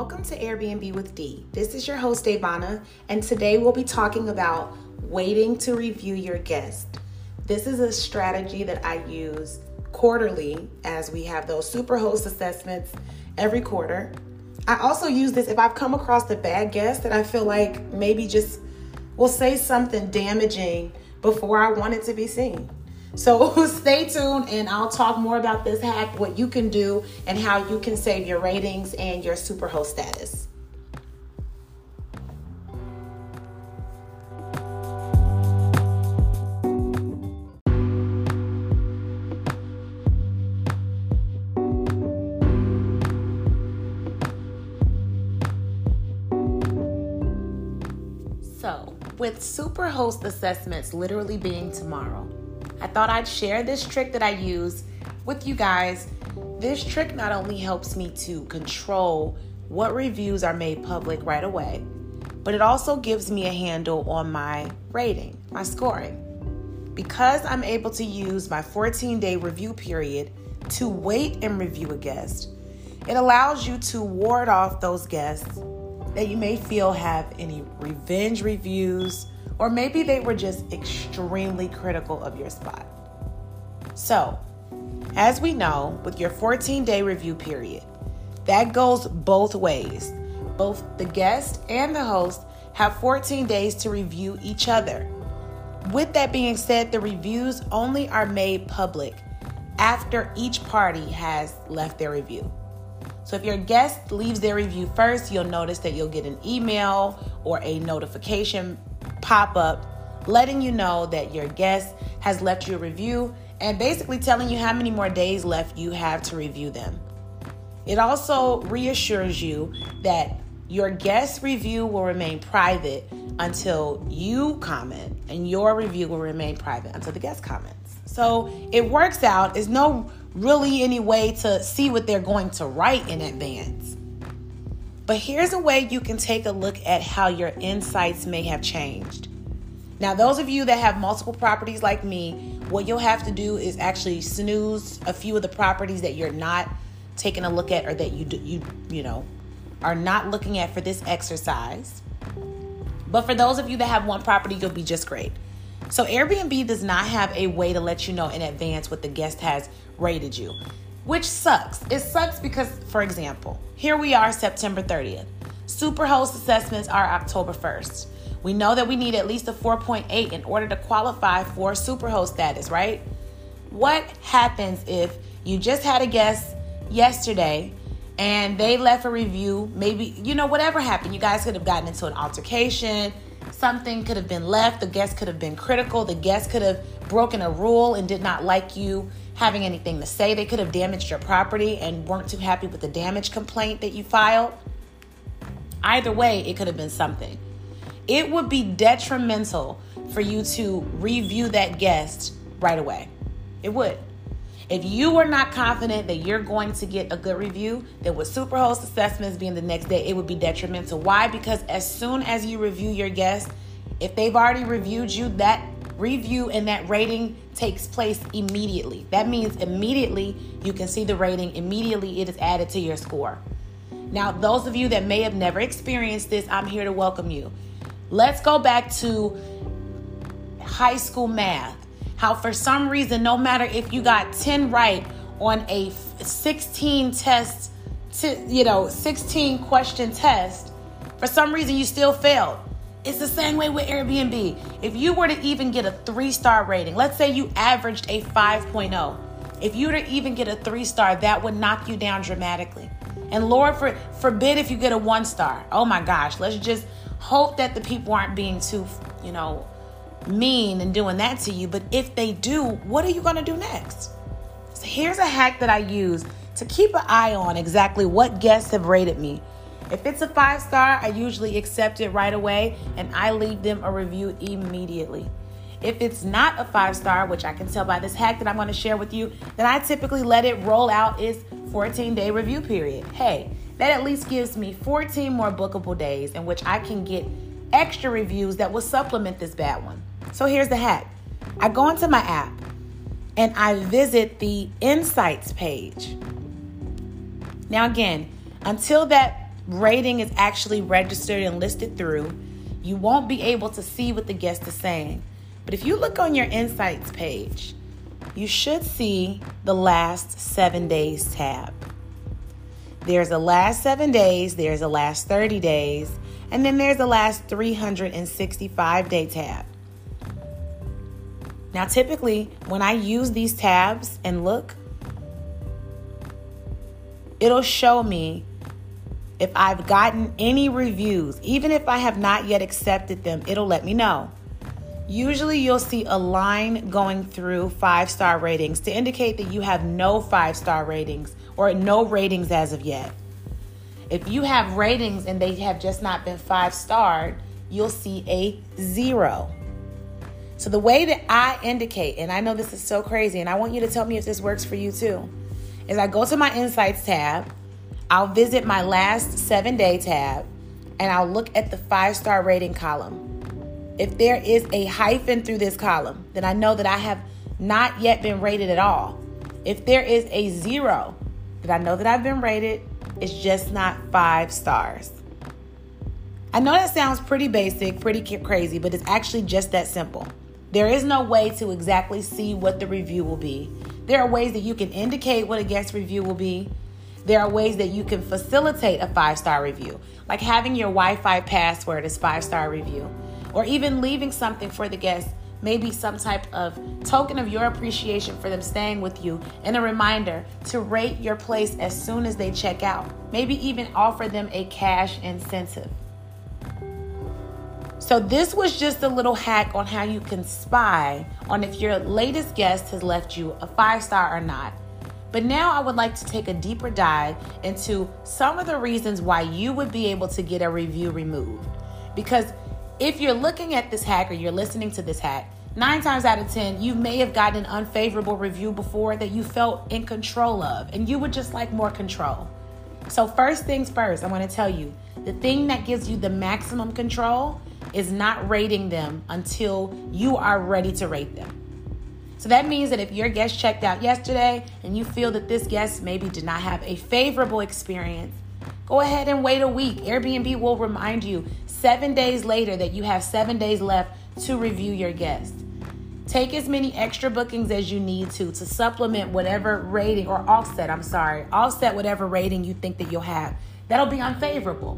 Welcome to Airbnb with D. This is your host, Davana, and today we'll be talking about waiting to review your guest. This is a strategy that I use quarterly as we have those super host assessments every quarter. I also use this if I've come across a bad guest that I feel like maybe just will say something damaging before I want it to be seen. So stay tuned and I'll talk more about this hack, what you can do, and how you can save your ratings and your superhost status. So, with superhost assessments literally being tomorrow, I thought I'd share this trick that I use with you guys. This trick not only helps me to control what reviews are made public right away, but it also gives me a handle on my rating, my scoring. Because I'm able to use my 14 day review period to wait and review a guest, it allows you to ward off those guests that you may feel have any revenge reviews or maybe they were just extremely critical of your spot. So, as we know, with your 14 day review period, that goes both ways. Both the guest and the host have 14 days to review each other. With that being said, the reviews only are made public after each party has left their review. So if your guest leaves their review first, you'll notice that you'll get an email or a notification pop up letting you know that your guest has left you a review and basically telling you how many more days left you have to review them. It also reassures you that your guest review will remain private until you comment, and your review will remain private until the guest comments. So it works out. There's no really any way to see what they're going to write in advance. But here's a way you can take a look at how your insights may have changed. Now, those of you that have multiple properties like me, what you'll have to do is actually snooze a few of the properties that you're not taking a look at or that you you you know are not looking at for this exercise. But for those of you that have one property, you'll be just great. So Airbnb does not have a way to let you know in advance what the guest has rated you which sucks. It sucks because, for example, here we are September 30th. Superhost assessments are October 1st. We know that we need at least a 4.8 in order to qualify for superhost status, right? What happens if you just had a guest yesterday and they left a review? Maybe, you know, whatever happened, you guys could have gotten into an altercation. Something could have been left. The guest could have been critical. The guest could have broken a rule and did not like you having anything to say. They could have damaged your property and weren't too happy with the damage complaint that you filed. Either way, it could have been something. It would be detrimental for you to review that guest right away. It would. If you are not confident that you're going to get a good review, then with Superhost assessments being the next day, it would be detrimental. Why? Because as soon as you review your guest, if they've already reviewed you, that review and that rating takes place immediately. That means immediately you can see the rating, immediately it is added to your score. Now, those of you that may have never experienced this, I'm here to welcome you. Let's go back to high school math. How, for some reason, no matter if you got 10 right on a 16 test, you know, 16 question test, for some reason you still failed. It's the same way with Airbnb. If you were to even get a three star rating, let's say you averaged a 5.0, if you were to even get a three star, that would knock you down dramatically. And Lord for, forbid if you get a one star. Oh my gosh, let's just hope that the people aren't being too, you know, mean and doing that to you. But if they do, what are you going to do next? So here's a hack that I use to keep an eye on exactly what guests have rated me if it's a five star, I usually accept it right away and I leave them a review immediately. If it's not a five star, which I can tell by this hack that I'm going to share with you, then I typically let it roll out its 14 day review period. Hey, that at least gives me 14 more bookable days in which I can get extra reviews that will supplement this bad one. So here's the hack I go into my app and I visit the Insights page. Now, again, until that rating is actually registered and listed through, you won't be able to see what the guest is saying. But if you look on your insights page, you should see the last seven days tab. There's the last seven days, there's the last 30 days, and then there's the last 365 day tab. Now, typically, when I use these tabs and look, it'll show me if I've gotten any reviews. Even if I have not yet accepted them, it'll let me know. Usually, you'll see a line going through five star ratings to indicate that you have no five star ratings or no ratings as of yet. If you have ratings and they have just not been five starred, you'll see a zero. So, the way that I indicate, and I know this is so crazy, and I want you to tell me if this works for you too, is I go to my Insights tab, I'll visit my last seven day tab, and I'll look at the five star rating column. If there is a hyphen through this column, then I know that I have not yet been rated at all. If there is a zero, then I know that I've been rated, it's just not five stars. I know that sounds pretty basic, pretty crazy, but it's actually just that simple. There is no way to exactly see what the review will be. There are ways that you can indicate what a guest review will be. There are ways that you can facilitate a five star review, like having your Wi Fi password as five star review, or even leaving something for the guest, maybe some type of token of your appreciation for them staying with you, and a reminder to rate your place as soon as they check out. Maybe even offer them a cash incentive. So, this was just a little hack on how you can spy on if your latest guest has left you a five star or not. But now I would like to take a deeper dive into some of the reasons why you would be able to get a review removed. Because if you're looking at this hack or you're listening to this hack, nine times out of 10, you may have gotten an unfavorable review before that you felt in control of, and you would just like more control. So, first things first, I want to tell you the thing that gives you the maximum control is not rating them until you are ready to rate them. So that means that if your guest checked out yesterday and you feel that this guest maybe did not have a favorable experience, go ahead and wait a week. Airbnb will remind you seven days later that you have seven days left to review your guest. Take as many extra bookings as you need to to supplement whatever rating or offset, I'm sorry, offset whatever rating you think that you'll have. That'll be unfavorable.